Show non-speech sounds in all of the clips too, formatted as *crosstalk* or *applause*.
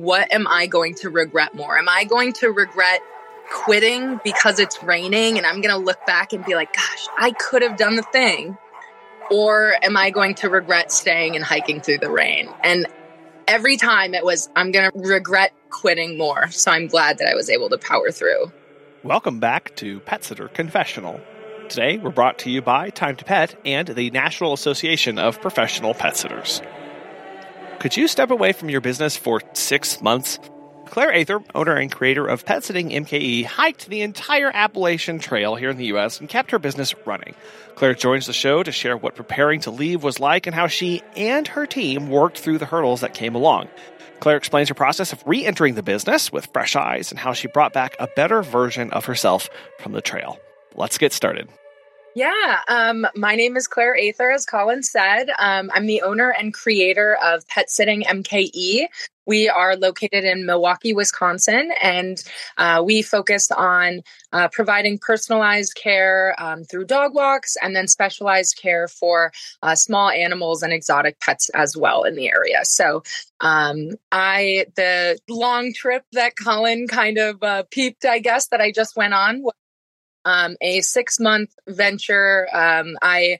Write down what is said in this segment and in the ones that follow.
what am I going to regret more? Am I going to regret quitting because it's raining and I'm going to look back and be like, gosh, I could have done the thing? Or am I going to regret staying and hiking through the rain? And every time it was, I'm going to regret quitting more. So I'm glad that I was able to power through. Welcome back to Pet Sitter Confessional. Today, we're brought to you by Time to Pet and the National Association of Professional Pet Sitters. Could you step away from your business for six months? Claire Aither, owner and creator of Pet Sitting MKE, hiked the entire Appalachian Trail here in the U.S. and kept her business running. Claire joins the show to share what preparing to leave was like and how she and her team worked through the hurdles that came along. Claire explains her process of re entering the business with fresh eyes and how she brought back a better version of herself from the trail. Let's get started. Yeah, um, my name is Claire Aither, as Colin said. Um, I'm the owner and creator of Pet Sitting MKE. We are located in Milwaukee, Wisconsin, and uh, we focus on uh, providing personalized care um, through dog walks and then specialized care for uh, small animals and exotic pets as well in the area. So, um, I, the long trip that Colin kind of uh, peeped, I guess, that I just went on um, a six month venture. Um, I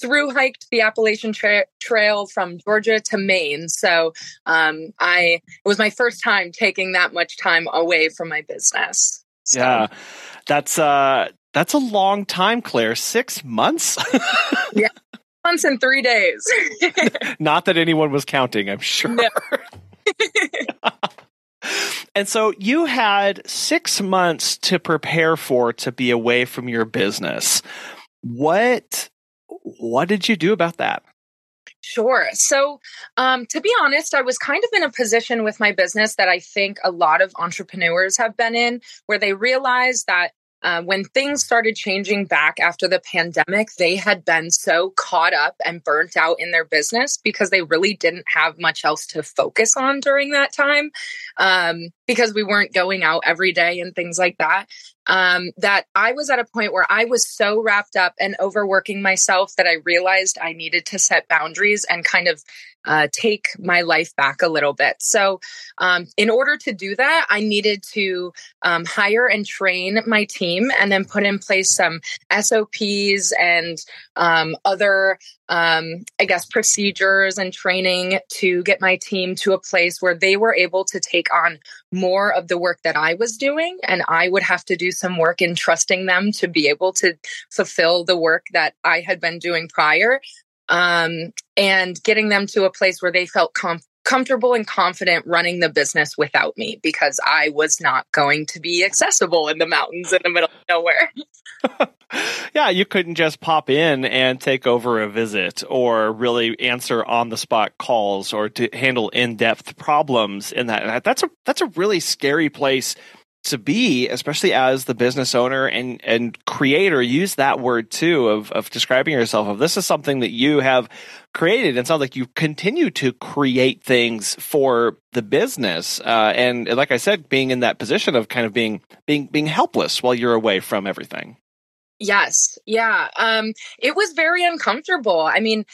through hiked the Appalachian tra- Trail from Georgia to Maine. So um, I it was my first time taking that much time away from my business. So. Yeah, that's uh, that's a long time, Claire. Six months. *laughs* yeah, months and three days. *laughs* Not that anyone was counting. I'm sure. No. *laughs* And so you had six months to prepare for to be away from your business. What what did you do about that? Sure. So, um, to be honest, I was kind of in a position with my business that I think a lot of entrepreneurs have been in, where they realize that uh, when things started changing back after the pandemic, they had been so caught up and burnt out in their business because they really didn't have much else to focus on during that time um, because we weren't going out every day and things like that. Um, that I was at a point where I was so wrapped up and overworking myself that I realized I needed to set boundaries and kind of uh, take my life back a little bit. So, um, in order to do that, I needed to um, hire and train my team and then put in place some SOPs and um, other, um, I guess, procedures and training to get my team to a place where they were able to take on more of the work that I was doing. And I would have to do some work in trusting them to be able to fulfill the work that I had been doing prior um, and getting them to a place where they felt com- comfortable and confident running the business without me because I was not going to be accessible in the mountains in the middle of nowhere. *laughs* yeah, you couldn't just pop in and take over a visit or really answer on the spot calls or to handle in-depth problems in that. That's a that's a really scary place to be, especially as the business owner and, and creator, use that word too of, of describing yourself of this is something that you have created. It sounds like you continue to create things for the business. Uh, and like I said, being in that position of kind of being, being, being helpless while you're away from everything. Yes. Yeah. Um, it was very uncomfortable. I mean,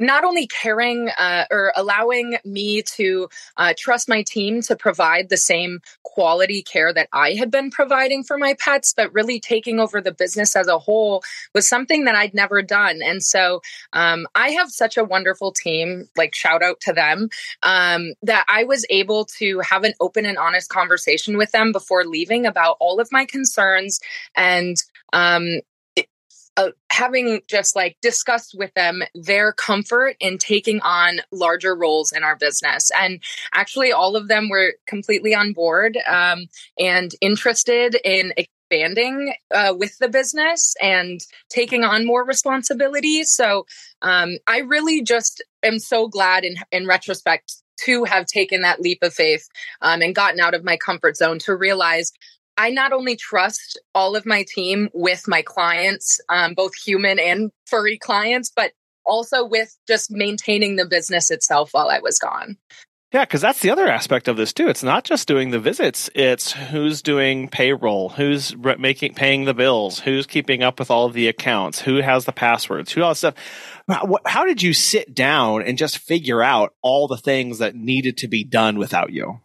not only caring uh, or allowing me to uh, trust my team to provide the same quality care that I had been providing for my pets, but really taking over the business as a whole was something that I'd never done. And so um, I have such a wonderful team, like shout out to them, um, that I was able to have an open and honest conversation with them before leaving about all of my concerns and um, having just like discussed with them their comfort in taking on larger roles in our business. And actually, all of them were completely on board um, and interested in expanding uh, with the business and taking on more responsibilities. So um, I really just am so glad in, in retrospect to have taken that leap of faith um, and gotten out of my comfort zone to realize I not only trust all of my team with my clients, um, both human and furry clients, but also with just maintaining the business itself while I was gone. Yeah, because that's the other aspect of this too. It's not just doing the visits; it's who's doing payroll, who's making paying the bills, who's keeping up with all of the accounts, who has the passwords, who all stuff. How did you sit down and just figure out all the things that needed to be done without you?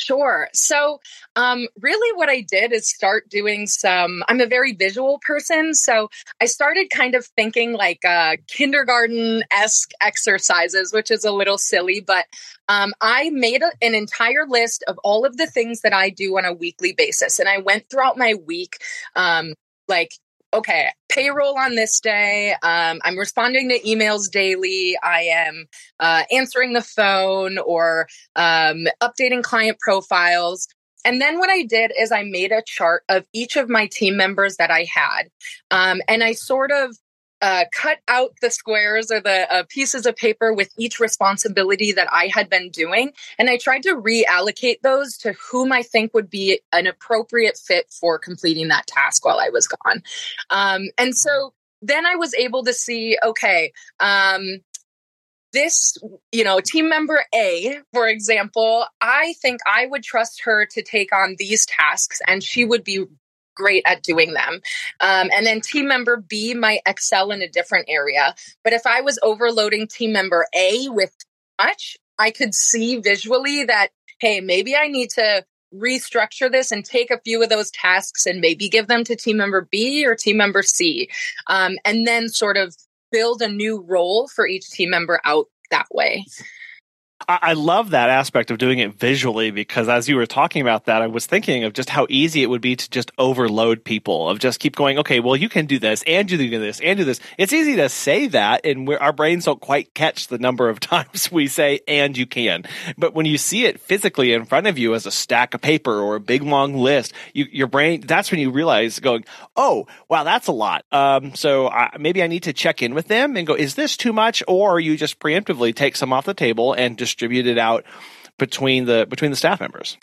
Sure. So, um, really, what I did is start doing some. I'm a very visual person. So, I started kind of thinking like uh, kindergarten esque exercises, which is a little silly, but um, I made a, an entire list of all of the things that I do on a weekly basis. And I went throughout my week, um, like okay, payroll on this day. Um, I'm responding to emails daily. I am uh, answering the phone or um, updating client profiles. And then what I did is I made a chart of each of my team members that I had. Um, and I sort of uh, cut out the squares or the uh, pieces of paper with each responsibility that I had been doing. And I tried to reallocate those to whom I think would be an appropriate fit for completing that task while I was gone. Um, and so then I was able to see okay, um, this, you know, team member A, for example, I think I would trust her to take on these tasks and she would be great at doing them. Um, and then team member B might excel in a different area. But if I was overloading team member A with much, I could see visually that, hey, maybe I need to restructure this and take a few of those tasks and maybe give them to team member B or team member C. Um, and then sort of build a new role for each team member out that way. I love that aspect of doing it visually because as you were talking about that, I was thinking of just how easy it would be to just overload people, of just keep going, okay, well, you can do this and you can do this and do this. It's easy to say that, and our brains don't quite catch the number of *laughs* times we say, and you can. But when you see it physically in front of you as a stack of paper or a big long list, you, your brain, that's when you realize going, oh, wow, that's a lot. Um, so I, maybe I need to check in with them and go, is this too much? Or you just preemptively take some off the table and just distributed out between the between the staff members.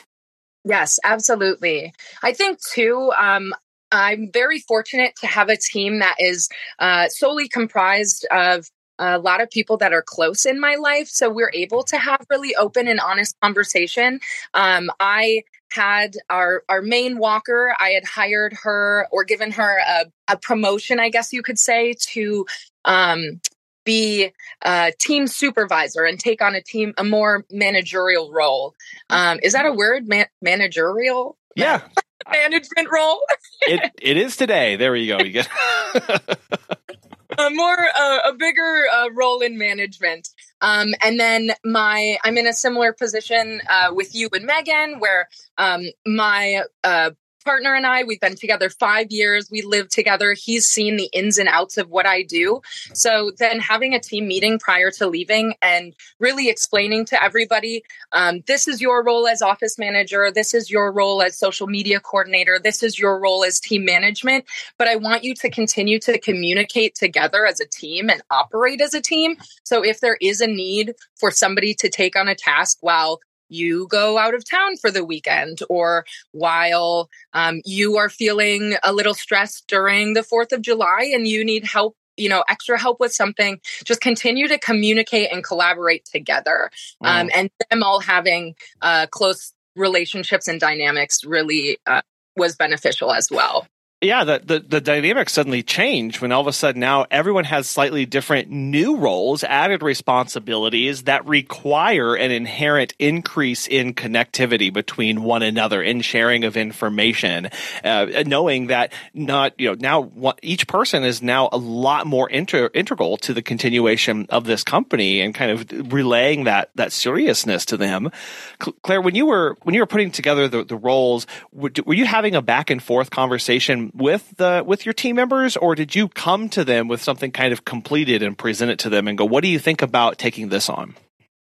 Yes, absolutely. I think too. Um, I'm very fortunate to have a team that is uh, solely comprised of a lot of people that are close in my life. So we're able to have really open and honest conversation. Um, I had our our main walker i had hired her or given her a, a promotion i guess you could say to um, be a team supervisor and take on a team a more managerial role. Um, is that a word? Man- managerial? Yeah. *laughs* Management role. it it is today. There you go. You get *laughs* a more uh, a bigger uh, role in management. Um, and then my I'm in a similar position uh, with you and Megan, where um, my uh, partner and I, we've been together five years. We live together. He's seen the ins and outs of what I do. So then having a team meeting prior to leaving and really explaining to everybody um, this is your role as office manager. This is your role as social media coordinator. This is your role as team management. But I want you to continue to communicate together as a team and operate as a team. So if there is a need for somebody to take on a task while you go out of town for the weekend or while um, you are feeling a little stressed during the 4th of July and you need help you know extra help with something just continue to communicate and collaborate together um, and them all having uh, close relationships and dynamics really uh, was beneficial as well yeah, the, the, the dynamics suddenly change when all of a sudden now everyone has slightly different new roles, added responsibilities that require an inherent increase in connectivity between one another in sharing of information, uh, knowing that not you know now what, each person is now a lot more inter, integral to the continuation of this company and kind of relaying that that seriousness to them. Claire, when you were when you were putting together the, the roles, were you having a back and forth conversation? With the with your team members, or did you come to them with something kind of completed and present it to them and go, "What do you think about taking this on?"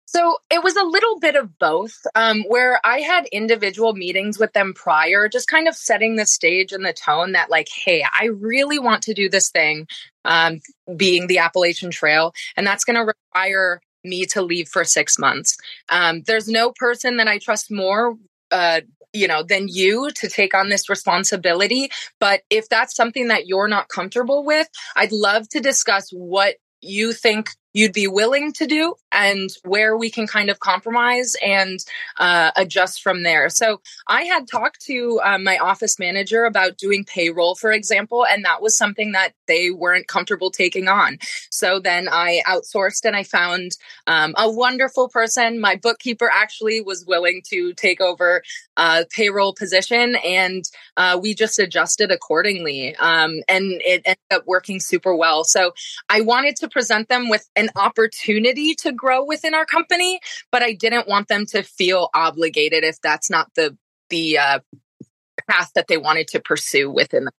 So it was a little bit of both, um, where I had individual meetings with them prior, just kind of setting the stage and the tone that, like, hey, I really want to do this thing, um, being the Appalachian Trail, and that's going to require me to leave for six months. Um, there's no person that I trust more uh, you know than you to take on this responsibility. But if that's something that you're not comfortable with i'd love to discuss what you think you'd be willing to do and where we can kind of compromise and uh, adjust from there. So I had talked to um, my office manager about doing payroll, for example, and that was something that they weren't comfortable taking on. So then I outsourced and I found um, a wonderful person. My bookkeeper actually was willing to take over a payroll position and uh, we just adjusted accordingly. Um, and it ended up working super well. So I wanted to present them with an opportunity to grow within our company, but I didn't want them to feel obligated if that's not the the uh, path that they wanted to pursue within the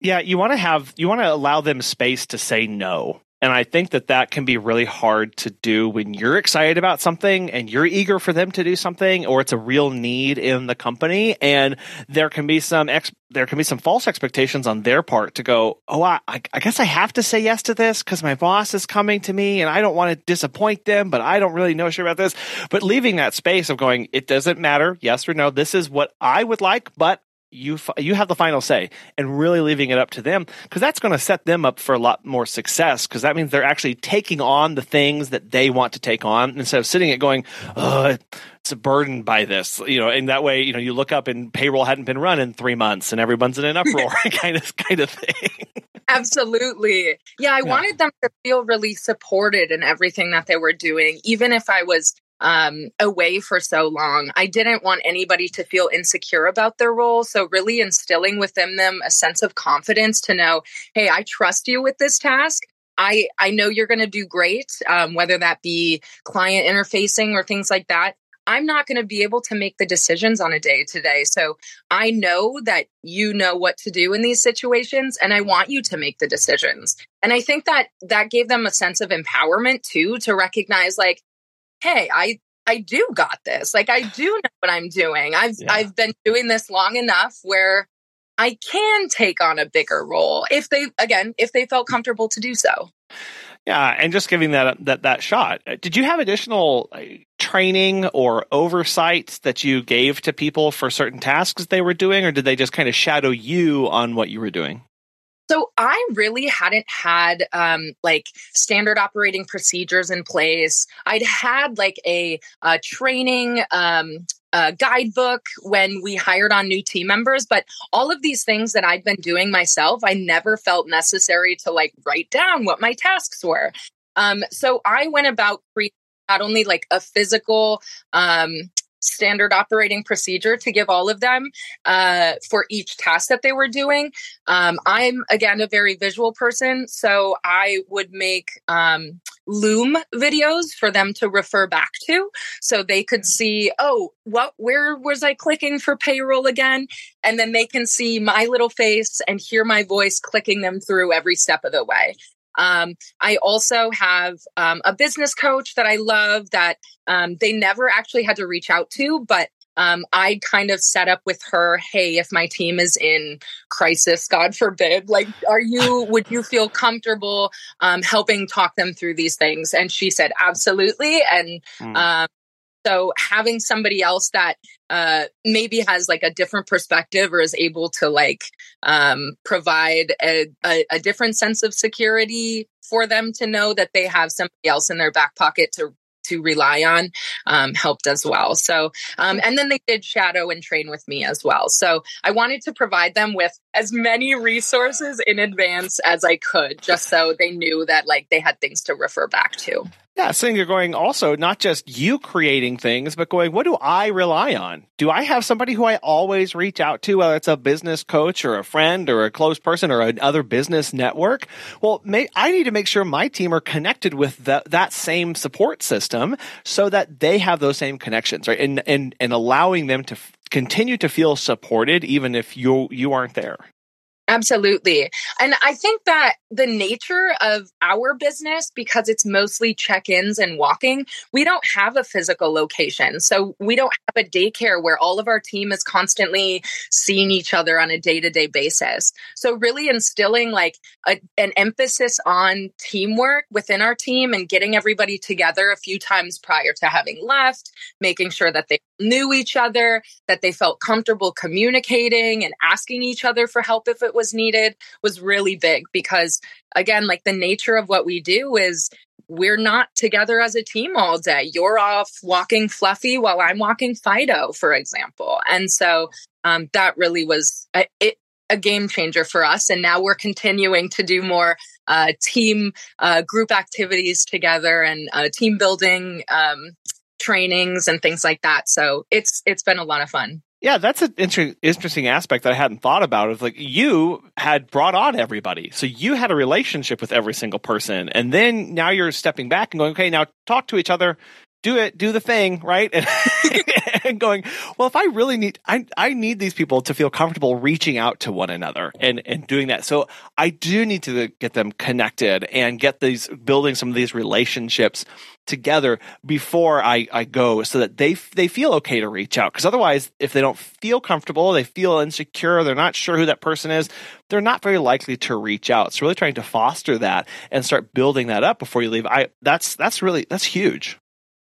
yeah you want to have you want to allow them space to say no and I think that that can be really hard to do when you're excited about something and you're eager for them to do something or it's a real need in the company. And there can be some ex- there can be some false expectations on their part to go, Oh, I, I guess I have to say yes to this because my boss is coming to me and I don't want to disappoint them, but I don't really know sure about this. But leaving that space of going, it doesn't matter. Yes or no. This is what I would like, but you you have the final say and really leaving it up to them because that's going to set them up for a lot more success because that means they're actually taking on the things that they want to take on instead of sitting it going oh it's a burden by this you know and that way you know you look up and payroll hadn't been run in three months and everyone's in an *laughs* uproar *laughs* kind of kind of thing absolutely yeah i yeah. wanted them to feel really supported in everything that they were doing even if i was um, away for so long. I didn't want anybody to feel insecure about their role. So, really instilling within them a sense of confidence to know, hey, I trust you with this task. I, I know you're going to do great, um, whether that be client interfacing or things like that. I'm not going to be able to make the decisions on a day to day. So I know that you know what to do in these situations and I want you to make the decisions. And I think that that gave them a sense of empowerment too to recognize like, hey, I I do got this. Like I do know what I'm doing. I've yeah. I've been doing this long enough where I can take on a bigger role if they again, if they felt comfortable to do so. Yeah, and just giving that that that shot. Uh, did you have additional uh, training or oversight that you gave to people for certain tasks they were doing or did they just kind of shadow you on what you were doing? So I really hadn't had um, like standard operating procedures in place. I'd had like a, a training um, a guidebook when we hired on new team members, but all of these things that I'd been doing myself, I never felt necessary to like write down what my tasks were. Um, so I went about creating not only like a physical um, standard operating procedure to give all of them uh, for each task that they were doing. Um, I'm again a very visual person, so I would make um, Loom videos for them to refer back to, so they could see, oh, what, where was I clicking for payroll again? And then they can see my little face and hear my voice clicking them through every step of the way. Um, I also have um, a business coach that I love that um, they never actually had to reach out to, but um, I kind of set up with her, hey, if my team is in crisis, God forbid, like, are you, would you feel comfortable um, helping talk them through these things? And she said, absolutely. And mm. um, so having somebody else that uh, maybe has like a different perspective or is able to like um, provide a, a, a, different sense of security for them to know that they have somebody else in their back pocket to to rely on um, helped as well. So, um, and then they did shadow and train with me as well. So I wanted to provide them with as many resources in advance as I could, just so they knew that like they had things to refer back to. Yeah, so you're going also not just you creating things, but going, what do I rely on? Do I have somebody who I always reach out to, whether it's a business coach or a friend or a close person or another business network? Well, may, I need to make sure my team are connected with the, that same support system so that they have those same connections, right? And and and allowing them to f- continue to feel supported even if you you aren't there. Absolutely. And I think that the nature of our business, because it's mostly check ins and walking, we don't have a physical location. So we don't have a daycare where all of our team is constantly seeing each other on a day to day basis. So, really instilling like a, an emphasis on teamwork within our team and getting everybody together a few times prior to having left, making sure that they knew each other, that they felt comfortable communicating and asking each other for help if it was needed was really big because again, like the nature of what we do is we're not together as a team all day. You're off walking Fluffy while I'm walking Fido, for example. And so um, that really was a, it, a game changer for us. And now we're continuing to do more uh, team uh, group activities together and uh, team building um, trainings and things like that. So it's it's been a lot of fun. Yeah, that's an interesting, interesting aspect that I hadn't thought about. Of like you had brought on everybody, so you had a relationship with every single person, and then now you're stepping back and going, okay, now talk to each other, do it, do the thing, right? *laughs* And, and going, well, if I really need, I, I need these people to feel comfortable reaching out to one another and, and doing that. So I do need to get them connected and get these, building some of these relationships together before I, I go so that they, they feel okay to reach out. Cause otherwise, if they don't feel comfortable, they feel insecure, they're not sure who that person is, they're not very likely to reach out. So really trying to foster that and start building that up before you leave. I, that's, that's really, that's huge.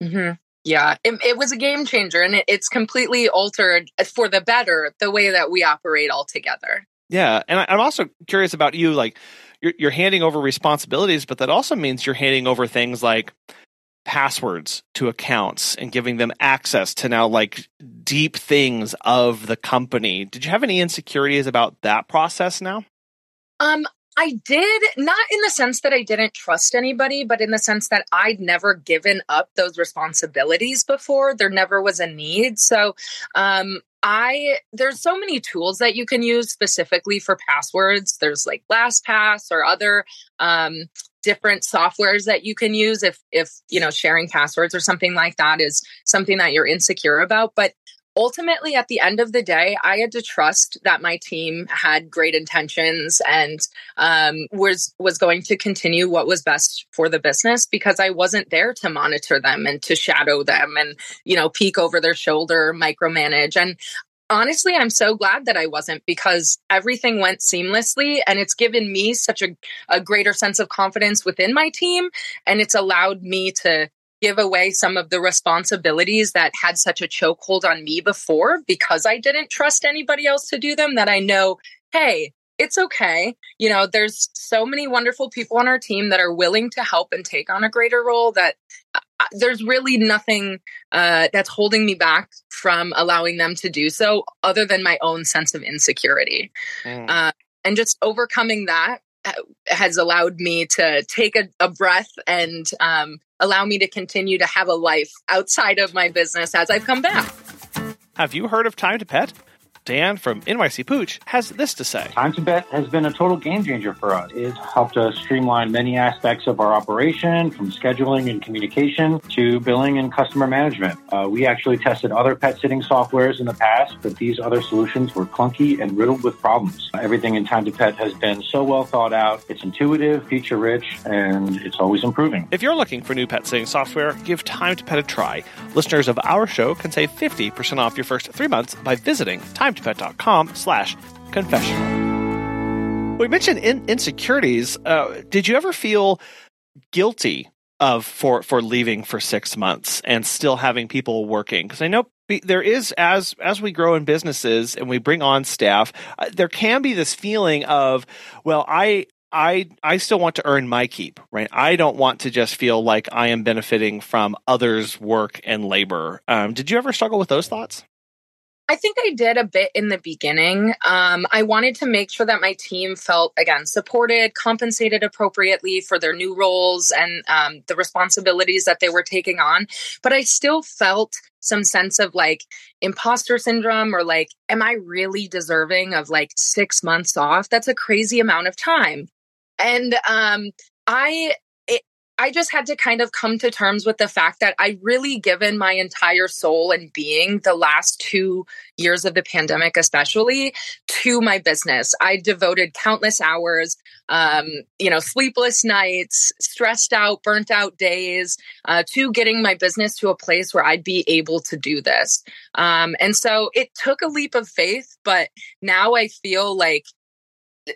Mm-hmm. Yeah, it, it, was a game changer, and it, it's completely altered for the better the way that we operate altogether. Yeah, and I, I'm also curious about you. Like, you're, you're handing over responsibilities, but that also means you're handing over things like passwords to accounts and giving them access to now like deep things of the company. Did you have any insecurities about that process now? Um, I did, not in the sense that I didn't trust anybody, but in the sense that I'd never given up those responsibilities before. There never was a need. So, um, I there's so many tools that you can use specifically for passwords. There's like LastPass or other um, different softwares that you can use if if you know sharing passwords or something like that is something that you're insecure about. But ultimately at the end of the day i had to trust that my team had great intentions and um, was was going to continue what was best for the business because i wasn't there to monitor them and to shadow them and you know peek over their shoulder micromanage. And honestly i'm so glad that i wasn't because everything went seamlessly and it's given me such a, a greater sense of confidence within my team and it's allowed me to give away some of the responsibilities that had such a chokehold on me before because I didn't trust anybody else to do them that I know, hey, it's okay. You know, there's so many wonderful people on our team that are willing to help and take on a greater role that uh, uh there's really nothing uh, that's holding me back from allowing them to do so other than my own sense of insecurity. Mm. Uh, and just overcoming that has allowed me to take a, a breath and um, allow me to continue to have a life outside of my business as I've come back. Have you heard of Time to Pet? Dan from NYC Pooch has this to say. Time to Pet has been a total game changer for us. It's helped us streamline many aspects of our operation, from scheduling and communication to billing and customer management. Uh, we actually tested other pet sitting softwares in the past, but these other solutions were clunky and riddled with problems. Everything in Time to Pet has been so well thought out. It's intuitive, feature rich, and it's always improving. If you're looking for new pet sitting software, give Time to Pet a try. Listeners of our show can save 50% off your first three months by visiting Time timetoPet.com slash confessional. We mentioned in- insecurities. Uh, did you ever feel guilty of for for leaving for six months and still having people working? Because I know there is as as we grow in businesses and we bring on staff, uh, there can be this feeling of, well, I I I still want to earn my keep, right? I don't want to just feel like I am benefiting from others' work and labor. Um, did you ever struggle with those thoughts? I think I did a bit in the beginning. Um, I wanted to make sure that my team felt, again, supported, compensated appropriately for their new roles and um, the responsibilities that they were taking on. But I still felt some sense of like imposter syndrome or like, am I really deserving of like six months off? That's a crazy amount of time. And um, I I just had to kind of come to terms with the fact that I really given my entire soul and being the last two years of the pandemic, especially to my business. I devoted countless hours, um, you know, sleepless nights, stressed out, burnt out days uh, to getting my business to a place where I'd be able to do this. Um, and so it took a leap of faith, but now I feel like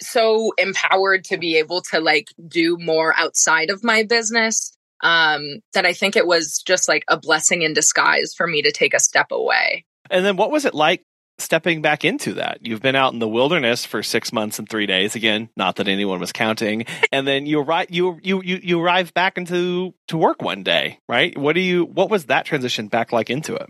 so empowered to be able to like do more outside of my business um that I think it was just like a blessing in disguise for me to take a step away. And then what was it like stepping back into that? You've been out in the wilderness for six months and three days. Again, not that anyone was counting. And then you arrive, you, you, you, you arrive back into to work one day, right? What do you, what was that transition back like into it?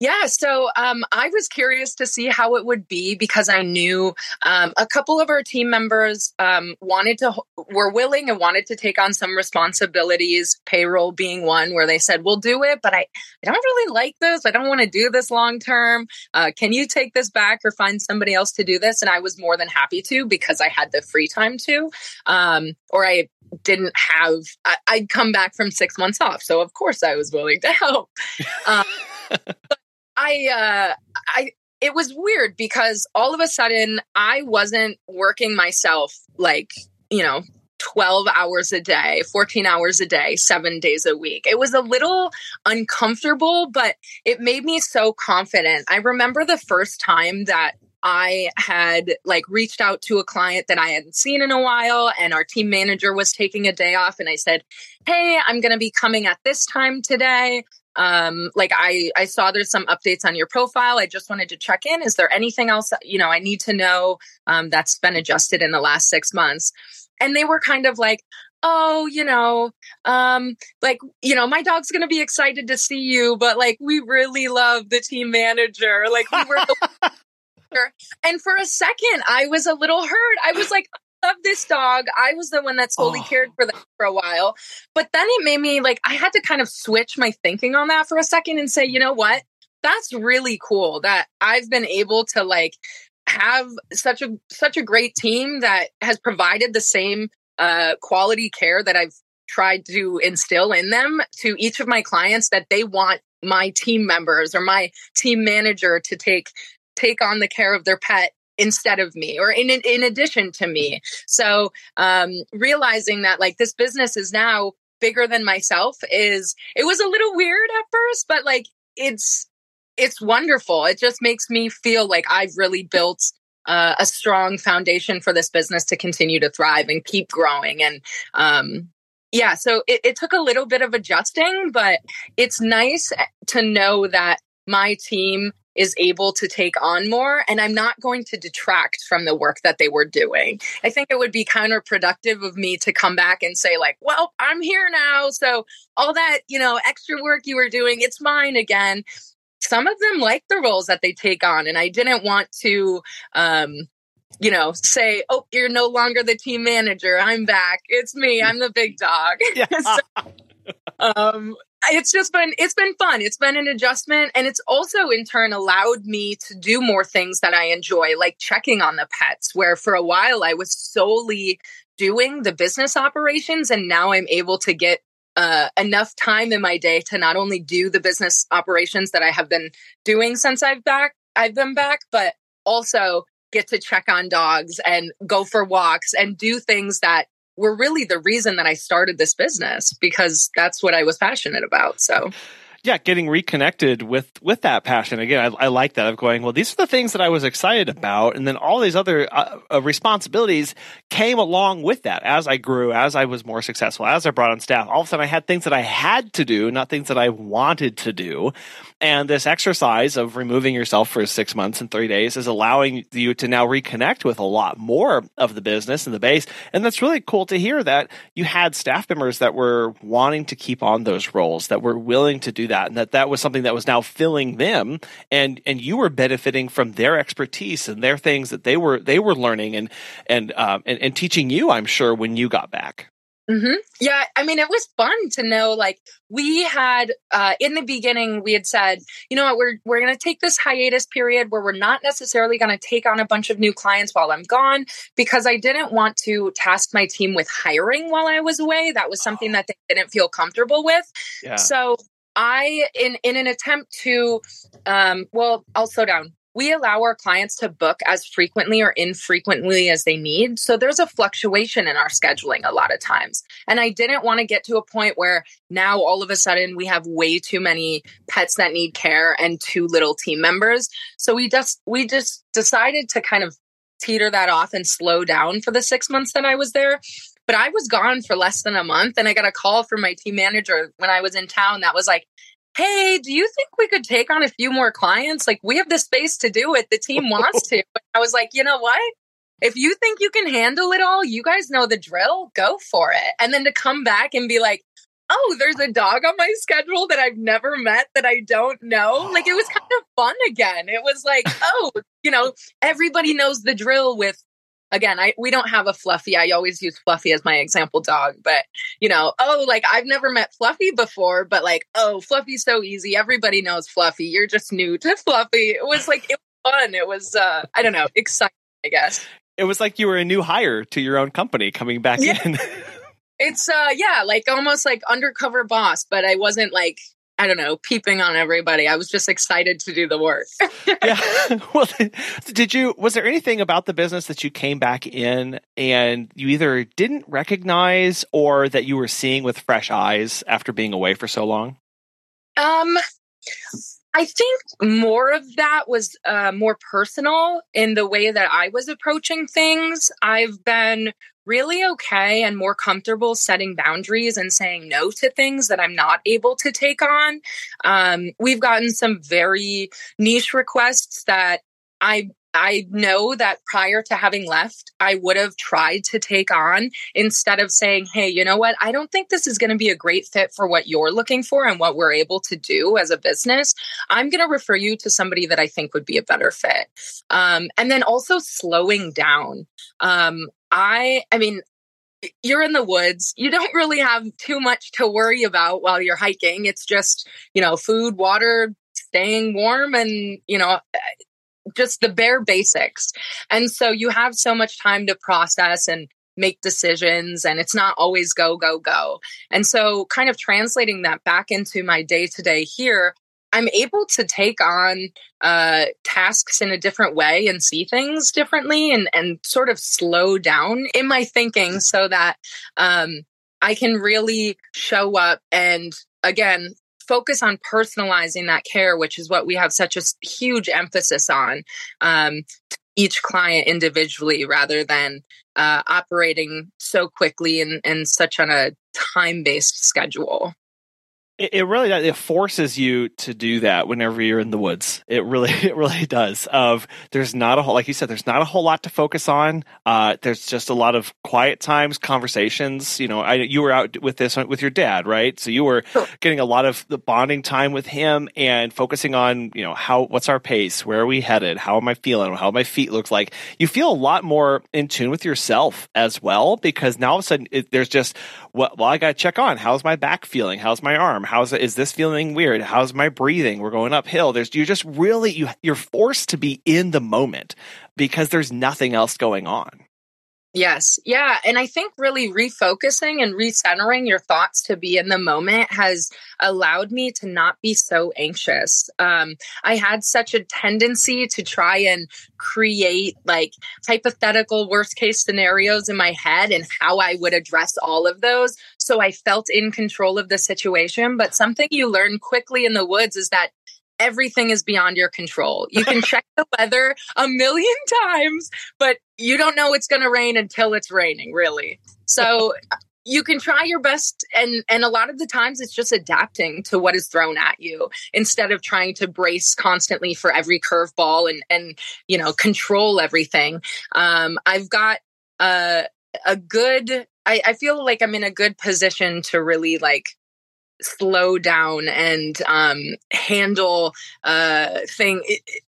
Yeah, so um, I was curious to see how it would be because I knew um, a couple of our team members um, wanted to, were willing and wanted to take on some responsibilities, payroll being one, where they said, We'll do it, but I, I don't really like this. I don't want to do this long term. Uh, can you take this back or find somebody else to do this? And I was more than happy to because I had the free time to, um, or I didn't have, I, would come back from six months off. So, of course, I was willing to help. *laughs* Um, I uh I it was weird because all of a sudden I wasn't working myself like, you know, 12 hours a day, 14 hours a day, 7 days a week. It was a little uncomfortable, but it made me so confident. I remember the first time that I had like reached out to a client that I hadn't seen in a while and our team manager was taking a day off and I said, "Hey, I'm going to be coming at this time today. Um like i i saw there's some updates on your profile. I just wanted to check in. Is there anything else you know i need to know um that's been adjusted in the last six months? And they were kind of like oh you know um like you know my dog's gonna be excited to see you but like we really love the team manager. Like we were the *laughs* and for a second i was a little hurt i was like I love this dog. I was the one that solely oh. cared for them for a while. But then it made me like, I had to kind of switch my thinking on that for a second and say, you know what? That's really cool that I've been able to like have such a such a great team that has provided the same uh, quality care that I've tried to instill in them to each of my clients that they want my team members or my team manager to take take on the care of their pet instead of me or in in addition to me. So um realizing that like this business is now bigger than myself is it was a little weird at first but like it's it's wonderful. It just makes me feel like i've really built uh, a strong foundation for this business to continue to thrive and keep growing. And um yeah so it, it took a little bit of adjusting but it's nice to know that my team is able to take on more and I'm not going to detract from the work that they were doing. I think it would be counterproductive of me to come back and say like, "Well, I'm here now, so all that, you know, extra work you were doing, it's mine again." Some of them like the roles that they take on and I didn't want to um you know, say, "Oh, you're no longer the team manager. I'm back. It's me. I'm the big dog." *laughs* So, um, it's just been it's been fun. It's been an adjustment and it's also in turn allowed me to do more things that i enjoy like checking on the pets where for a while i was solely doing the business operations and now i'm able to get uh, enough time in my day to not only do the business operations that i have been doing since i've back i've been back but also get to check on dogs and go for walks and do things that were really the reason that I started this business because that's what I was passionate about. So yeah, getting reconnected with with that passion again. I, I, like that of going. Well, these are the things that I was excited about, and then all these other uh, uh, responsibilities came along with that as I grew, as I was more successful, as I brought on staff. All of a sudden, I had things that I had to do, not things that I wanted to do. And this exercise of removing yourself for six months and three days is allowing you to now reconnect with a lot more of the business and the base. And that's really cool to hear that you had staff members that were wanting to keep on those roles, that were willing to do that and that that was something that was now filling them and and you were benefiting from their expertise and their things that they were they were learning and and um, and, and teaching you i'm sure when you got back Mm-hmm. Yeah, I mean, it was fun to know. Like, we had uh, in the beginning, we had said, you know what, we're we're going to take this hiatus period where we're not necessarily going to take on a bunch of new clients while I'm gone because I didn't want to task my team with hiring while I was away. That was something that they didn't feel comfortable with. Yeah. So I, in in an attempt to, um, well, I'll slow down. We allow our clients to book as frequently or infrequently as they need. So there's a fluctuation in our scheduling a lot of times. And I didn't want to get to a point where now all of a sudden we have way too many pets that need care and too little team members. So we just we just decided to kind of teeter that off and slow down for the 6 months that I was there but I was gone for less than a month and I got a call from my team manager when I was in town that was like, hey, do you think we could take on a few more clients? Like, we have the space to do it. The *laughs* team wants to. I was like, you know what? If you think you can handle it all, you guys know the drill, go for it. And then to come back and be like, oh, there's a dog on my schedule that I've never met that I don't know. Like, it was kind of fun again. It was like, *gasps* oh, you know, everybody knows the drill with again, I we don't have a Fluffy. I always use Fluffy as my example dog, but you know, oh, like I've never met Fluffy before, but like, oh, Fluffy's so easy. Everybody knows Fluffy. You're just new to Fluffy. It was like it was fun. It was uh I don't know, exciting, I guess. It was like you were a new hire to your own company coming back yeah. in. *laughs* it's uh yeah, like almost like undercover boss, but I wasn't like I don't know, peeping on everybody. I was just excited to do the work. *laughs* yeah. *laughs* Well, *laughs* did you, was there anything about the business that you came back in and you either didn't recognize or that you were seeing with fresh eyes after being away for so long? Um, I think more of that was uh, more personal in the way that I was approaching things. I've been really okay and more comfortable setting boundaries and saying no to things that I'm not able to take on. Um, we've gotten some very niche requests that I I know that prior to having left, I would have tried to take on instead of saying, Hey, you know what? I don't think this is going to be a great fit for what you're looking for and what we're able to do as a business. I'm going to refer you to somebody that I think would be a better fit. Um, and then also slowing down. Um, I, I mean, you're in the woods. You don't really have too much to worry about while you're hiking. It's just, you know, food, water, staying warm and, you know, just the bare basics. And so you have so much time to process and make decisions and it's not always go go go. And so kind of translating that back into my day to day here, I'm able to take on uh, tasks in a different way and see things differently and, and sort of slow down in my thinking so that um, I can really show up and again focus on personalizing that care, which is what we have such a huge emphasis on. Um, each client individually rather than uh, operating so quickly and, and such on a time based schedule. It, it really does. It forces you to do that whenever you're in the woods. It really, *laughs* it really does. Of there's not a whole, like you said, there's not a whole lot to focus on. Uh, there's just a lot of quiet times, conversations. You know, I, you were out with this with your dad, right? So you were sure. getting a lot of the bonding time with him and focusing on, you know, how what's our pace, where are we headed, how am I feeling, how my feet look like. You feel a lot more in tune with yourself as well because now all of a sudden it, there's just well, well I got to check on how's my back feeling, how's my arm How's it? Is this feeling weird? How's my breathing? We're going uphill. There's you're just really you you're forced to be in the moment because there's nothing else going on. Yes. Yeah. And I think really refocusing and recentering your thoughts to be in the moment has allowed me to not be so anxious. Um, I had such a tendency to try and create like hypothetical worst case scenarios in my head and how I would address all of those. So I felt in control of the situation. But something you learn quickly in the woods is that everything is beyond your control. You can *laughs* check the weather a million times, but you don't know it's going to rain until it's raining, really. So you can try your best and and a lot of the times it's just adapting to what is thrown at you instead of trying to brace constantly for every curveball and and you know control everything. Um, I've got a a good I, I feel like I'm in a good position to really like slow down and um, handle uh, thing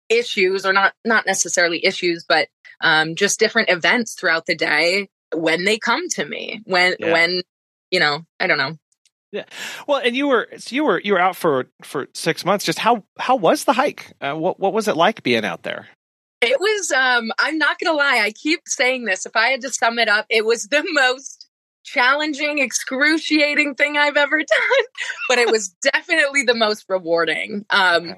issues or not not necessarily issues but um, just different events throughout the day when they come to me when yeah. when you know i don't know. Yeah. Well and you were so you were you were out for for six months. Just how how was the hike? Uh, what what was it like being out there? It was um i'm not gonna lie i keep saying this if i had to sum it up it was the *laughs* most challenging, excruciating thing I've ever *laughs* done, but it was definitely the most rewarding. Um.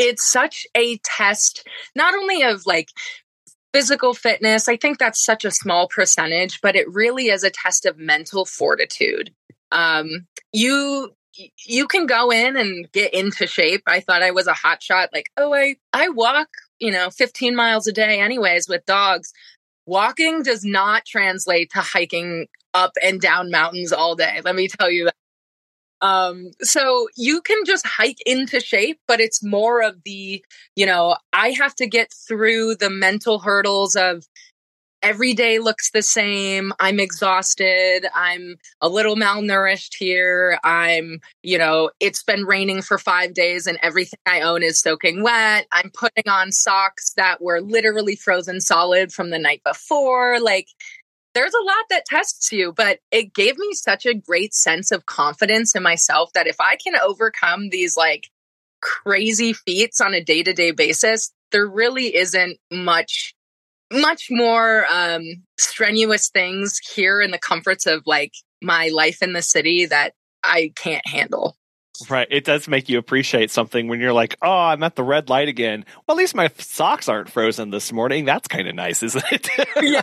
It's such a test, not only of like physical fitness, I think that's such a small percentage, but it really is a test of mental fortitude. Um, you you can go in and get into shape. I thought I was a hot shot, like, oh, I I walk, you know, 15 miles a day anyways with dogs. Walking does not translate to hiking up and down mountains all day. Let me tell you that. Um, so you can just hike into shape, but it's more of the, you know, I have to get through the mental hurdles of every day looks the same. I'm exhausted. I'm a little malnourished here. I'm, you know, it's been raining for five days and everything I own is soaking wet. I'm putting on socks that were literally frozen solid from the night before. Like, there's a lot that tests you, but it gave me such a great sense of confidence in myself that if I can overcome these like crazy feats on a day to day basis, there really isn't much much more um, strenuous things here in the comforts of like my life in the city that I can't handle. Right. It does make you appreciate something when you're like, oh, I'm at the red light again. Well, at least my socks aren't frozen this morning. That's kind of nice, isn't it? *laughs* yeah.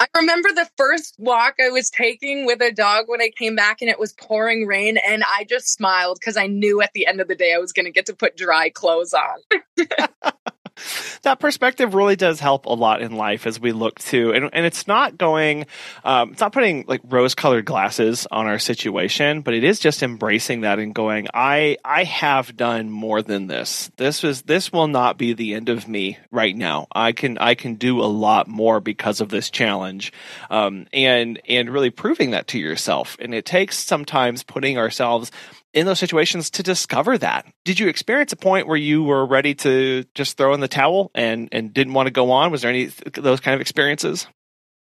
I remember the first walk I was taking with a dog when I came back and it was pouring rain. And I just smiled because I knew at the end of the day I was going to get to put dry clothes on. *laughs* *laughs* that perspective really does help a lot in life as we look to, and, and it's not going, um, it's not putting like rose colored glasses on our situation, but it is just embracing that and going, I, I have done more than this. This was, this will not be the end of me right now. I can, I can do a lot more because of this challenge. Um, and, and really proving that to yourself. And it takes sometimes putting ourselves in those situations to discover that. Did you experience a point where you were ready to just throw in the towel and and didn't want to go on? Was there any those kind of experiences?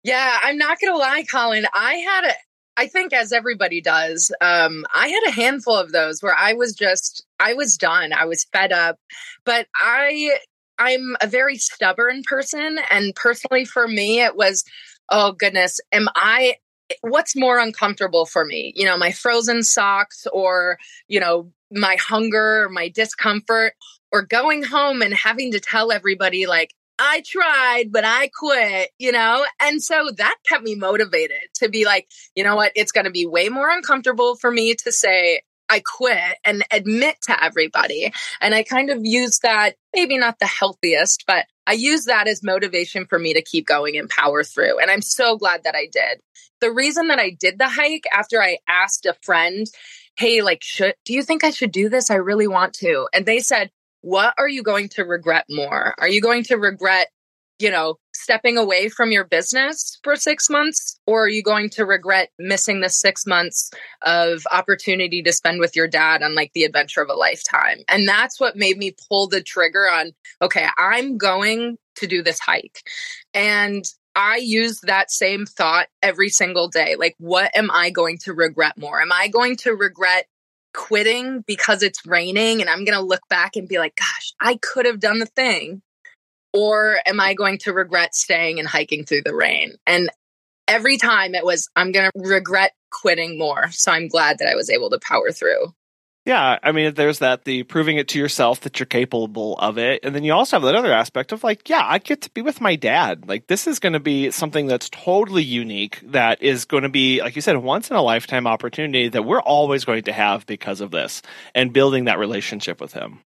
Yeah, I'm not going to lie, Colin. I had a I think as everybody does, um, I had a handful of those where I was just I was done. I was fed up. But I I'm a very stubborn person and personally for me it was oh goodness, am I what's more uncomfortable for me? You know, my frozen socks or, you know, my hunger, my discomfort, or going home and having to tell everybody, like, I tried, but I quit, you know? And so that kept me motivated to be like, you know what? It's going to be way more uncomfortable for me to say, I quit and admit to everybody. And I kind of use that, maybe not the healthiest, but I use that as motivation for me to keep going and power through. And I'm so glad that I did the reason that I did the hike after I asked a friend, Hey, like, should, do you think I should do this? I really want to. And they said, what are you going to regret more? Are you going to regret, you know, stepping away from your business for six months? Or are you going to regret missing the six months of opportunity to spend with your dad on like the adventure of a lifetime? And that's what made me pull the trigger on, okay, I'm going to do this hike. And I use that same thought every single day. Like, what am I going to regret more? Am I going to regret quitting because it's raining and I'm going to look back and be like, gosh, I could have done the thing? Or am I going to regret staying and hiking through the rain? And every time it was, I'm going to regret quitting more. So I'm glad that I was able to power through. Yeah, I mean, there's that the proving it to yourself that you're capable of it, and then you also have that other aspect of like, yeah, I get to be with my dad. Like, this is going to be something that's totally unique. That is going to be, like you said, a once in a lifetime opportunity that we're always going to have because of this, and building that relationship with him.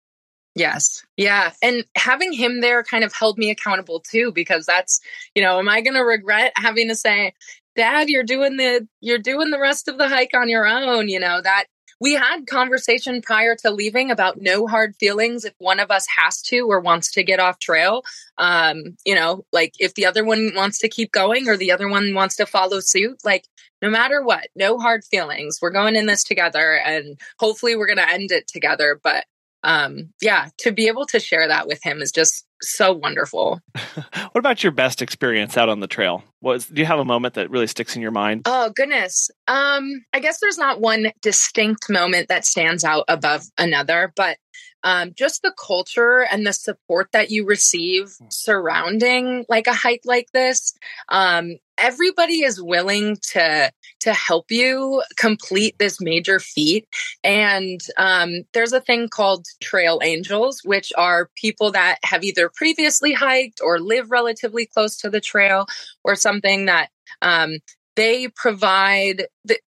Yes. Yeah. And having him there kind of held me accountable too, because that's, you know, am I going to regret having to say, dad, you're doing the, you're doing the rest of the hike on your own. You know, that we had conversation prior to leaving about no hard feelings if one of us has to or wants to get off trail um you know like if the other one wants to keep going or the other one wants to follow suit like no matter what no hard feelings we're going in this together and hopefully we're going to end it together but um yeah to be able to share that with him is just so wonderful. *laughs* what about your best experience out on the trail? Was do you have a moment that really sticks in your mind? Oh goodness. Um I guess there's not one distinct moment that stands out above another, but um, just the culture and the support that you receive hmm. surrounding like a hike like this um, everybody is willing to to help you complete this major feat and um, there's a thing called trail angels which are people that have either previously hiked or live relatively close to the trail or something that um, they provide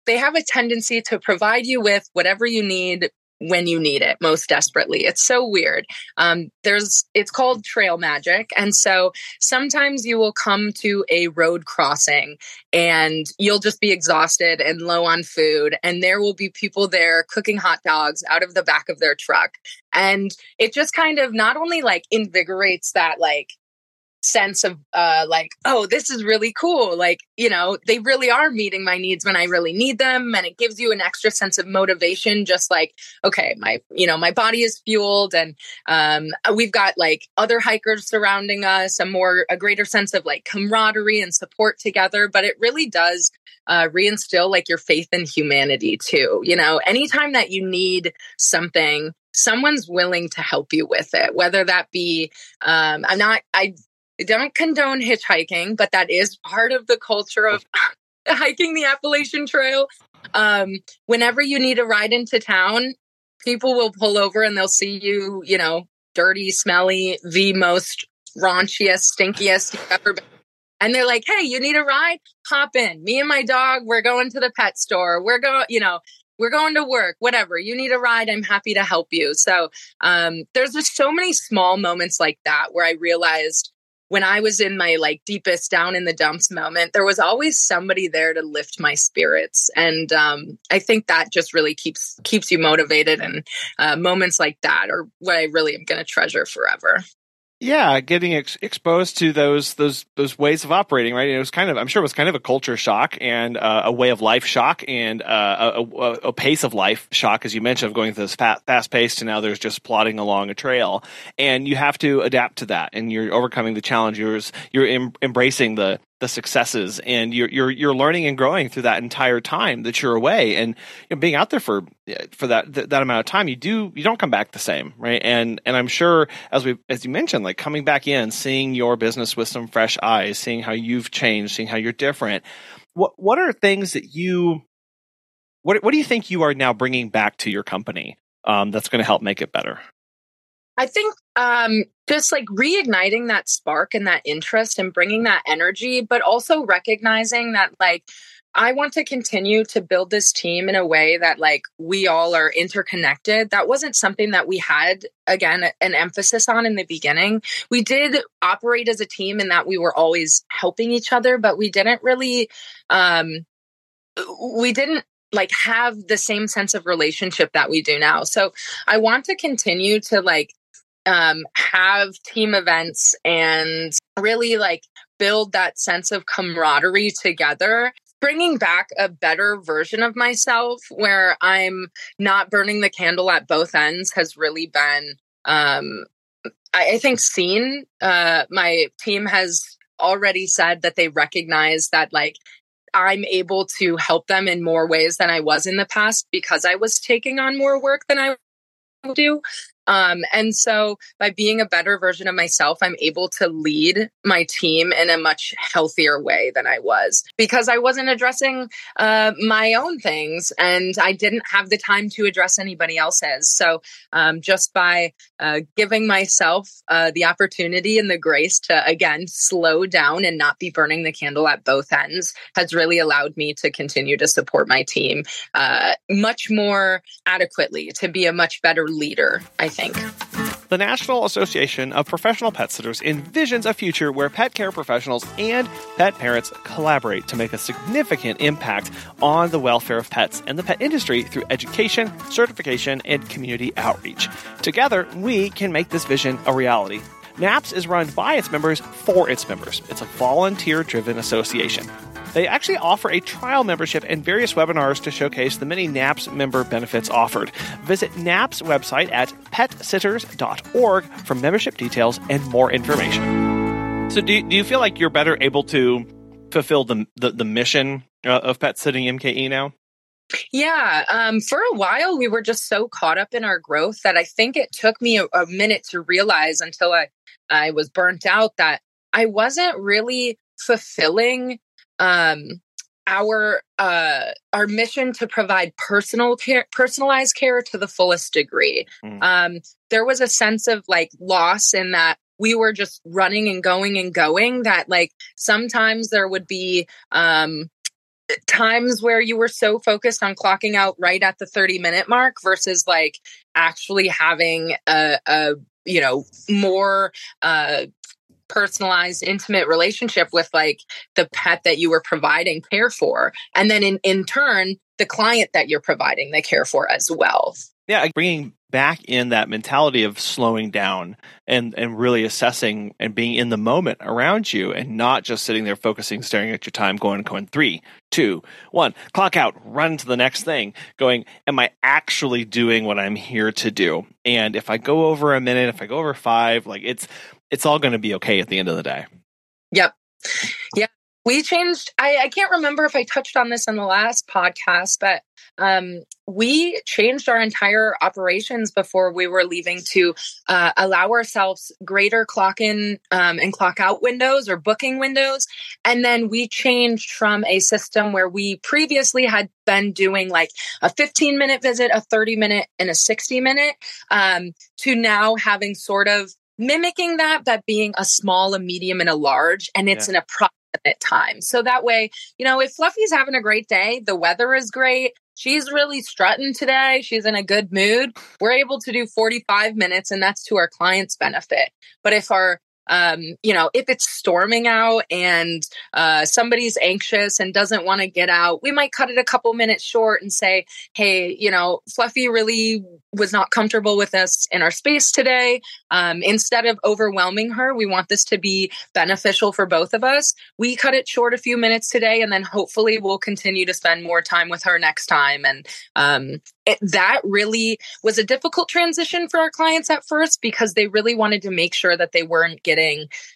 they have a tendency to provide you with whatever you need when you need it most desperately. It's so weird. Um, there's it's called trail magic, and so sometimes you will come to a road crossing and you'll just be exhausted and low on food, and there will be people there cooking hot dogs out of the back of their truck, and it just kind of not only like invigorates that like sense of uh like oh this is really cool. Like you know they really are meeting my needs when i really need them and it gives you an extra sense of motivation just like okay my you know my body is fueled and um we've got like other hikers surrounding us a more a greater sense of like camaraderie and support together. But it really does uh reinstill like your faith in humanity too you know? Anytime that you need something someone's willing to help you with it whether that be um i'm not i don't condone hitchhiking, but that is part of the culture of *laughs* hiking the Appalachian Trail. Um, whenever you need a ride into town, people will pull over and they'll see you, you know, dirty, smelly, the most raunchiest, stinkiest you've ever been. And they're like, hey, you need a ride? Hop in. Me and my dog, we're going to the pet store. We're going, you know, we're going to work, whatever. You need a ride. I'm happy to help you. So um, there's just so many small moments like that where I realized when I was in my like deepest down in the dumps moment, there was always somebody there to lift my spirits, and um, I think that just really keeps keeps you motivated. And uh, moments like that are what I really am going to treasure forever. Yeah, getting ex- exposed to those those those ways of operating, right? It was kind of, I'm sure, it was kind of a culture shock and uh, a way of life shock and uh, a, a, a, pace of life shock, as you mentioned, of going to this fast pace to now there's just plodding along a trail, and you have to adapt to that, and you're overcoming the challenge. You're you're em- embracing the the successes and you're you're you're learning and growing through that entire time that you're away. And you know, being out there for for that that amount of time you do you don't come back the same right? And and I'm sure as we as you mentioned like coming back in seeing your business with some fresh eyes seeing how you've changed seeing how you're different what what are things that you what what do you think you are now bringing back to your company um, that's going to help make it better I think um, just like reigniting that spark and that interest and bringing that energy, but also recognizing that like I want to continue to build this team in a way that like we all are interconnected. That wasn't something that we had again an emphasis on in the beginning. We did operate as a team in that we were always helping each other, but we didn't really um we didn't like have the same sense of relationship that we do now. So I want to continue to like um, have team events and really like build that sense of camaraderie together bringing back a better version of myself where i'm not burning the candle at both ends has really been um, I, I, think seen. Uh, my team has already said that they recognize that like i'm able to help them in more ways than i was in the past because i was taking on more work than i do um, and so by being a better version of myself, I'm able to lead my team in a much healthier way than I was because I wasn't addressing uh, my own things and I didn't have the time to address anybody else's. So um, just by uh, giving myself uh, the opportunity and the grace to, again, slow down and not be burning the candle at both ends has really allowed me to continue to support my team uh, much more adequately, to be a much better leader, I think. The National Association of Professional Pet Sitters envisions a future where pet care professionals and pet parents collaborate to make a significant impact on the welfare of pets and the pet industry through education, certification, and community outreach. Together, we can make this vision a reality. NAPPS is run by its members for its members. It's a volunteer driven association. They actually offer a trial membership and various webinars to showcase the many NAPPS member benefits offered. Visit NAPPS website at petsitters.org for membership details and more information. So, do, do you feel like you're better able to fulfill the, the, the mission uh, of pet sitting MKE now? Yeah, um, for a while we were just so caught up in our growth that I think it took me a, a minute to realize until I I was burnt out that I wasn't really fulfilling um, our uh, our mission to provide personal care, personalized care to the fullest degree. Mm. Um, there was a sense of like loss in that we were just running and going and going. That like sometimes there would be um, times where you were so focused on clocking out right at the 30 minute mark versus like actually having a, a you know more uh personalized intimate relationship with like the pet that you were providing care for. And then in in turn the client that you're providing the care for as well. Yeah bringing back in that mentality of slowing down and and really assessing and being in the moment around you and not just sitting there focusing staring at your time going going three two one clock out run to the next thing going am i actually doing what i'm here to do? And if i go over a minute if i go over five like it's it's all going to be okay at the end of the day. Yep. Yeah we changed I, I can't remember if i touched on this in the last podcast but um, we changed our entire operations before we were leaving to uh, allow ourselves greater clock in um, and clock out windows or booking windows. And then we changed from a system where we previously had been doing like a 15 minute visit, a 30 minute, and a 60 minute um, to now having sort of mimicking that, but being a small, a medium, and a large. And it's yeah. an approximate time. So that way, you know, if Fluffy's having a great day, the weather is great, she's really strutting today. She's in a good mood. We're able to do 45 minutes and that's to our client's benefit. But if our um, you know, if it's storming out and uh, somebody's anxious and doesn't want to get out, we might cut it a couple minutes short and say, hey, you know, Fluffy really was not comfortable with us in our space today. Um, instead of overwhelming her, we want this to be beneficial for both of us. We cut it short a few minutes today, and then hopefully we'll continue to spend more time with her next time. And um, it, that really was a difficult transition for our clients at first because they really wanted to make sure that they weren't getting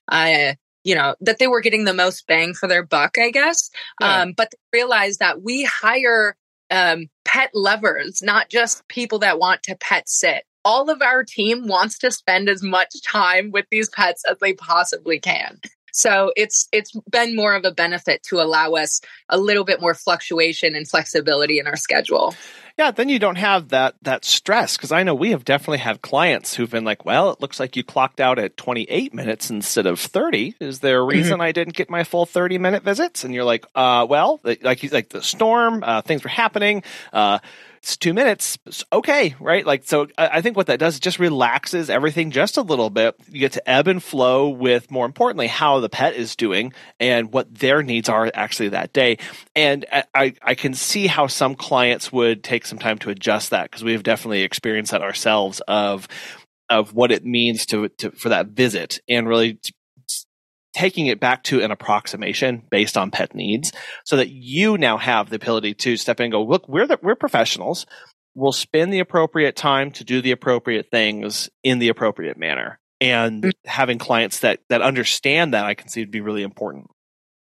uh, you know that they were getting the most bang for their buck i guess. Yeah. um, but they realized that we hire um, pet lovers not just people that want to pet sit. All of our team wants to spend as much time with these pets as they possibly can so it's it's been more of a benefit to allow us a little bit more fluctuation and flexibility in our schedule. Yeah, then you don't have that that stress because I know we have definitely had clients who've been like, "Well, it looks like you clocked out at 28 minutes instead of 30. Is there a reason mm-hmm. I didn't get my full 30 minute visits?" And you're like, "Uh, well, like like the storm, uh, things were happening." Uh, it's two minutes. okay, right? Like, so I think what that does is just relaxes everything just a little bit. You get to ebb and flow with, more importantly, how the pet is doing and what their needs are actually that day. And I, I can see how some clients would take some time to adjust that because we've definitely experienced that ourselves of of what it means to, to for that visit and really taking it back to an approximation based on pet needs so that you now have the ability to step in and go, look, we're the, we're professionals. We'll spend the appropriate time to do the appropriate things in the appropriate manner. And mm-hmm. having clients that that understand that I can see would be really important.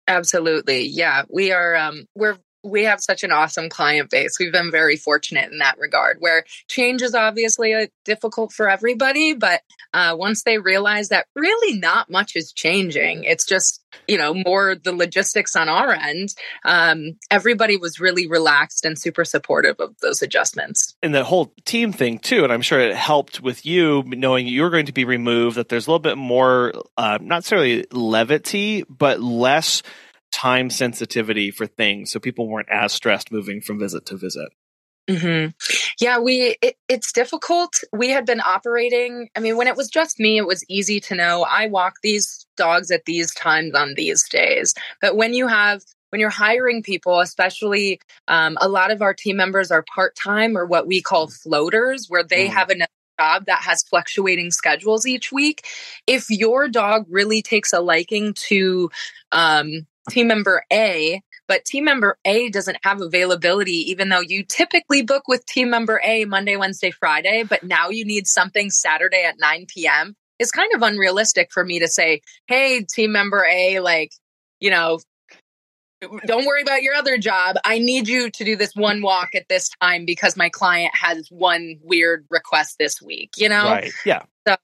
Absolutely. Yeah. We are um we're we have such an awesome client base. We've been very fortunate in that regard, where change is obviously uh, difficult for everybody. But uh, once they realize that really not much is changing, it's just, you know, more the logistics on our end, um, everybody was really relaxed and super supportive of those adjustments. And the whole team thing, too. And I'm sure it helped with you knowing you're going to be removed, that there's a little bit more, uh, not necessarily levity, but less time sensitivity for things so people weren't as stressed moving from visit to visit mm-hmm. yeah we it, it's difficult we had been operating i mean when it was just me it was easy to know i walk these dogs at these times on these days but when you have when you're hiring people, especially um, a lot of our team members are part time or what we call floaters, where they mm. have a job that has fluctuating schedules each week. If your dog really takes a liking to um, team member A, but team member A doesn't have availability, even though you typically book with team member A Monday, Wednesday, Friday, but now you need something Saturday at 9 p.m. It's kind of unrealistic for me to say, hey, team member A, like, you know, don't worry about your other job. I need you to do this one walk at this time because my client has one weird request this week, you know? Right. Yeah. So,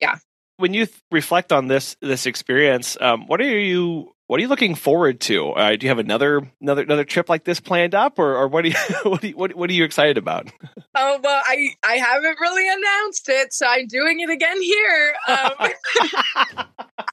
yeah. When you th- reflect on this this experience, um, what are you what are you looking forward to? Uh, do you have another another another trip like this planned up, or, or what, are you, *laughs* what, are you, what, what are you excited about? Oh well, I I haven't really announced it, so I'm doing it again here. Um, *laughs*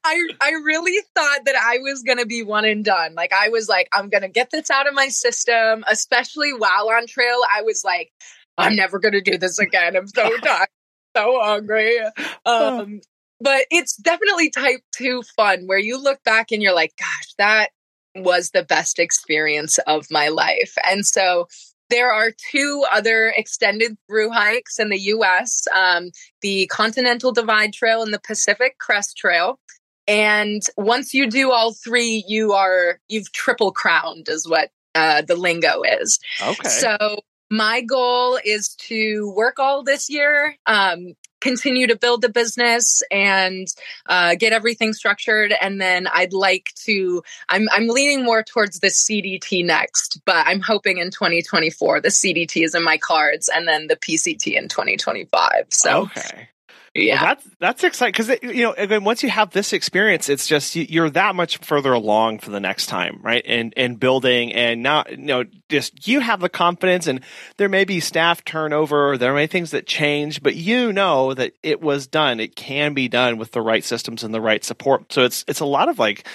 I I really thought that I was gonna be one and done. Like I was like, I'm gonna get this out of my system, especially while on trail. I was like, I'm never gonna do this again. I'm so *laughs* tired, so hungry. Um, but it's definitely type two fun where you look back and you're like, gosh, that was the best experience of my life. And so there are two other extended through hikes in the US um, the Continental Divide Trail and the Pacific Crest Trail. And once you do all three, you are, you've triple crowned, is what uh, the lingo is. Okay. So my goal is to work all this year, um, continue to build the business and uh, get everything structured. And then i'd like to i'm i'm leaning more towards the cdt next but i'm hoping in 2024 the cdt is in my cards and then the pct in 2025 so okay yeah, that's that's exciting because you know again once you have this experience, it's just you, are that much further along for the next time, right? And and building and now you know just you have the confidence, and there may be staff turnover, there may be things that change, but you know that it was done. It can be done with the right systems and the right support. So it's it's a lot of like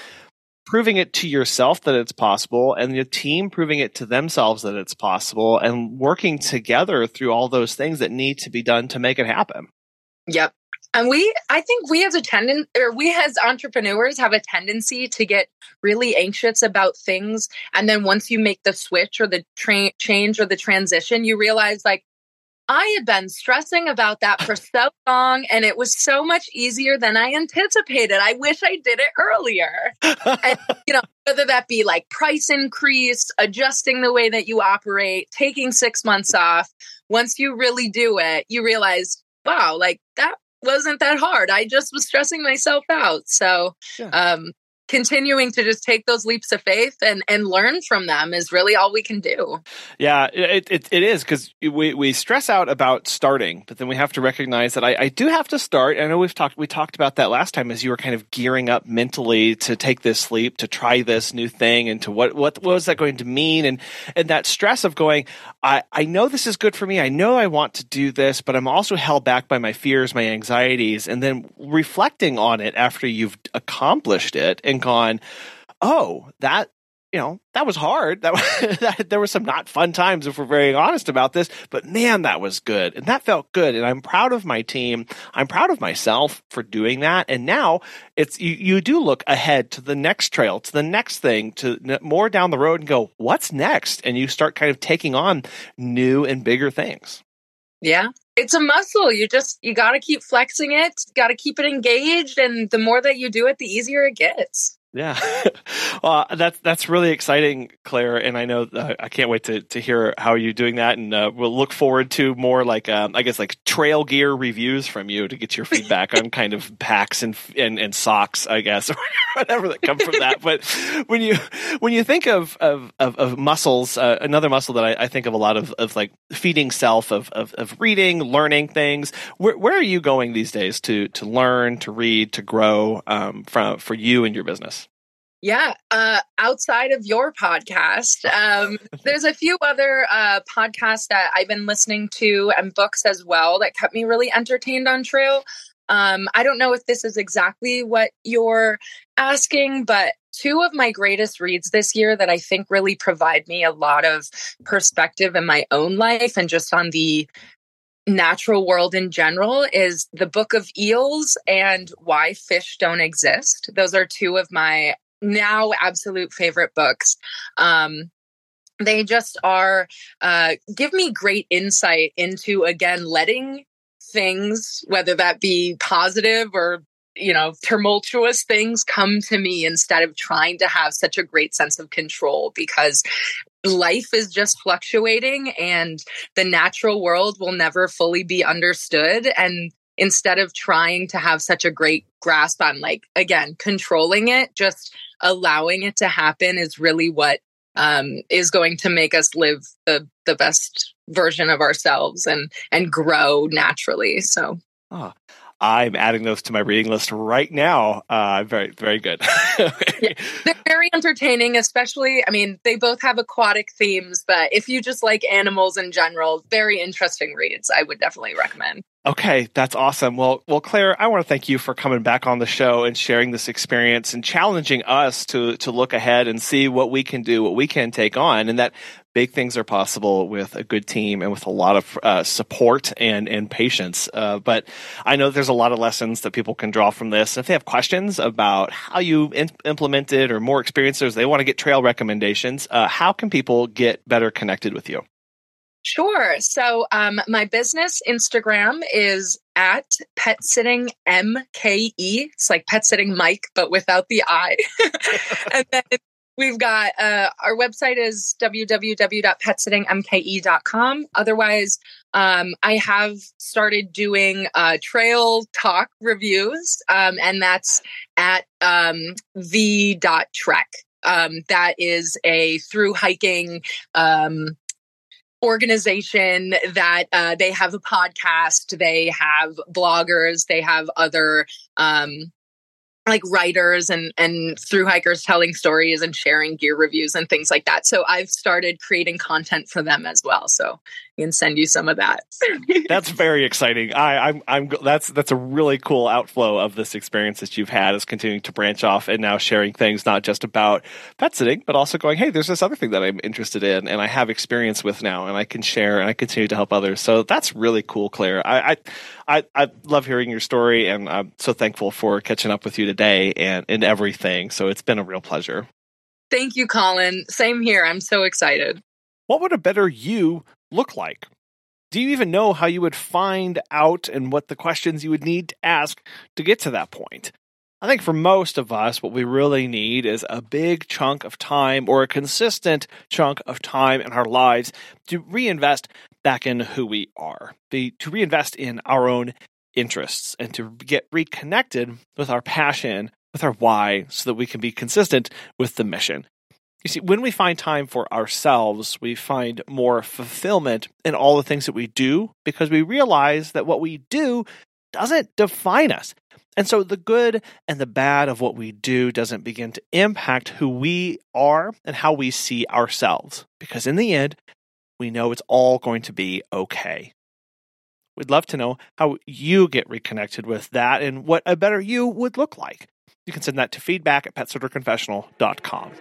proving it to yourself that it's possible and your team proving it to themselves that it's possible and working together through all those things that need to be done to make it happen. Yep. And we, I think we as a tendon, or we as entrepreneurs have a tendency to get really anxious about things. And then once you make the switch or the tra- change or the transition, you realize like, I had been stressing about that for so long and it was so much easier than I anticipated. I wish I did it earlier. and, *laughs* you know, whether that be like price increase, adjusting the way that you operate, taking six months off, once you really do it, you realize wow, like that wasn't that hard. I just was stressing myself out. So, yeah. um, continuing to just take those leaps of faith and and learn from them is really all we can do. Yeah it it, it is because we we stress out about starting but then we have to recognize that I, I do have to start. I know we've talked we talked about that last time as you were kind of gearing up mentally to take this leap to try this new thing and to what what, what was that going to mean? And and that stress of going i i know this is good for me. I know i want to do this but i'm also held back by my fears my anxieties. And then reflecting on it after you've accomplished it and gone, oh, that you know that was hard. That, *laughs* that there were some not fun times if we're very honest about this, but man, that was good, and that felt good, and I'm proud of my team. I'm proud of myself for doing that. And now it's you. You do look ahead to the next trail, to the next thing, to more down the road, and go, what's next? And you start kind of taking on new and bigger things. Yeah, it's a muscle. You just you got to keep flexing it, got to keep it engaged, and the more that you do it, the easier it gets. Yeah, *laughs* well, that's that's really exciting, Claire, and I know uh, I can't wait to to hear how you're doing that, and uh, we'll look forward to more like um, I guess like trail gear reviews from you to get your feedback on *laughs* kind of packs and and, and socks, I guess, *laughs* or whatever that come from that. But when you when you think of of of, of muscles, uh, another muscle that I, I, think of a lot of of like feeding self of of, of reading, learning things. Where, where are you going these days to to learn, to read, to grow um, from for you and your business? Yeah, uh, outside of your podcast, um, *laughs* there's a few other uh, podcasts that I've been listening to and books as well that kept me really entertained on trail. Um, I don't know if this is exactly what you're asking, but two of my greatest reads this year that I think really provide me a lot of perspective in my own life and just on the natural world in general is the book of eels and why fish don't exist those are two of my now absolute favorite books. Um, they just are uh, give me great insight into again letting things, whether that be positive or you know tumultuous things, come to me instead of trying to have such a great sense of control because life is just fluctuating and the natural world will never fully be understood and instead of trying to have such a great grasp on like again controlling it just allowing it to happen is really what um, is going to make us live the the best version of ourselves and and grow naturally. So. Oh, I'm adding those to my reading list right now. Uh, very, very good. *laughs* yeah, they're very entertaining, especially, I mean, they both have aquatic themes, but if you just like animals in general, very interesting reads. I would definitely recommend. Okay, that's awesome. Well, well, Claire, I want to thank you for coming back on the show and sharing this experience and challenging us to to look ahead and see what we can do, what we can take on, and that big things are possible with a good team and with a lot of uh, support and and patience. Uh, but I know there's a lot of lessons that people can draw from this. If they have questions about how you in- implemented or more experiencers, they want to get trail recommendations. Uh, how can people get better connected with you? Sure. So um, my business Instagram is at pet sitting MKE. It's like pet sitting Mike, but without the I. *laughs* and then we've got uh, our website is www.petsittingmke.com. Otherwise, um, I have started doing uh, trail talk reviews, um, and that's at um, the dot trek. Um, that is a through hiking um, organization that uh, they have a podcast, they have bloggers, they have other um, like writers and and through hikers telling stories and sharing gear reviews and things like that. So I've started creating content for them as well. So I can send you some of that. *laughs* that's very exciting. I, I'm I'm that's that's a really cool outflow of this experience that you've had is continuing to branch off and now sharing things not just about pet sitting, but also going, hey, there's this other thing that I'm interested in and I have experience with now and I can share and I continue to help others. So that's really cool, Claire. I I I, I love hearing your story and I'm so thankful for catching up with you today and, and everything. So it's been a real pleasure. Thank you, Colin. Same here. I'm so excited. What would a better you look like? Do you even know how you would find out and what the questions you would need to ask to get to that point? I think for most of us, what we really need is a big chunk of time or a consistent chunk of time in our lives to reinvest back in who we are, to reinvest in our own interests and to get reconnected with our passion, with our why, so that we can be consistent with the mission. You see, when we find time for ourselves, we find more fulfillment in all the things that we do because we realize that what we do doesn't define us. And so the good and the bad of what we do doesn't begin to impact who we are and how we see ourselves. Because in the end, we know it's all going to be okay. We'd love to know how you get reconnected with that and what a better you would look like. You can send that to feedback at petsitterconfessional.com.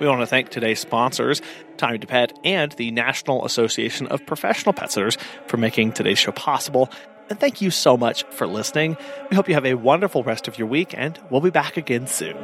We want to thank today's sponsors, Time to Pet and the National Association of Professional Pet Sitters for making today's show possible. And thank you so much for listening. We hope you have a wonderful rest of your week, and we'll be back again soon.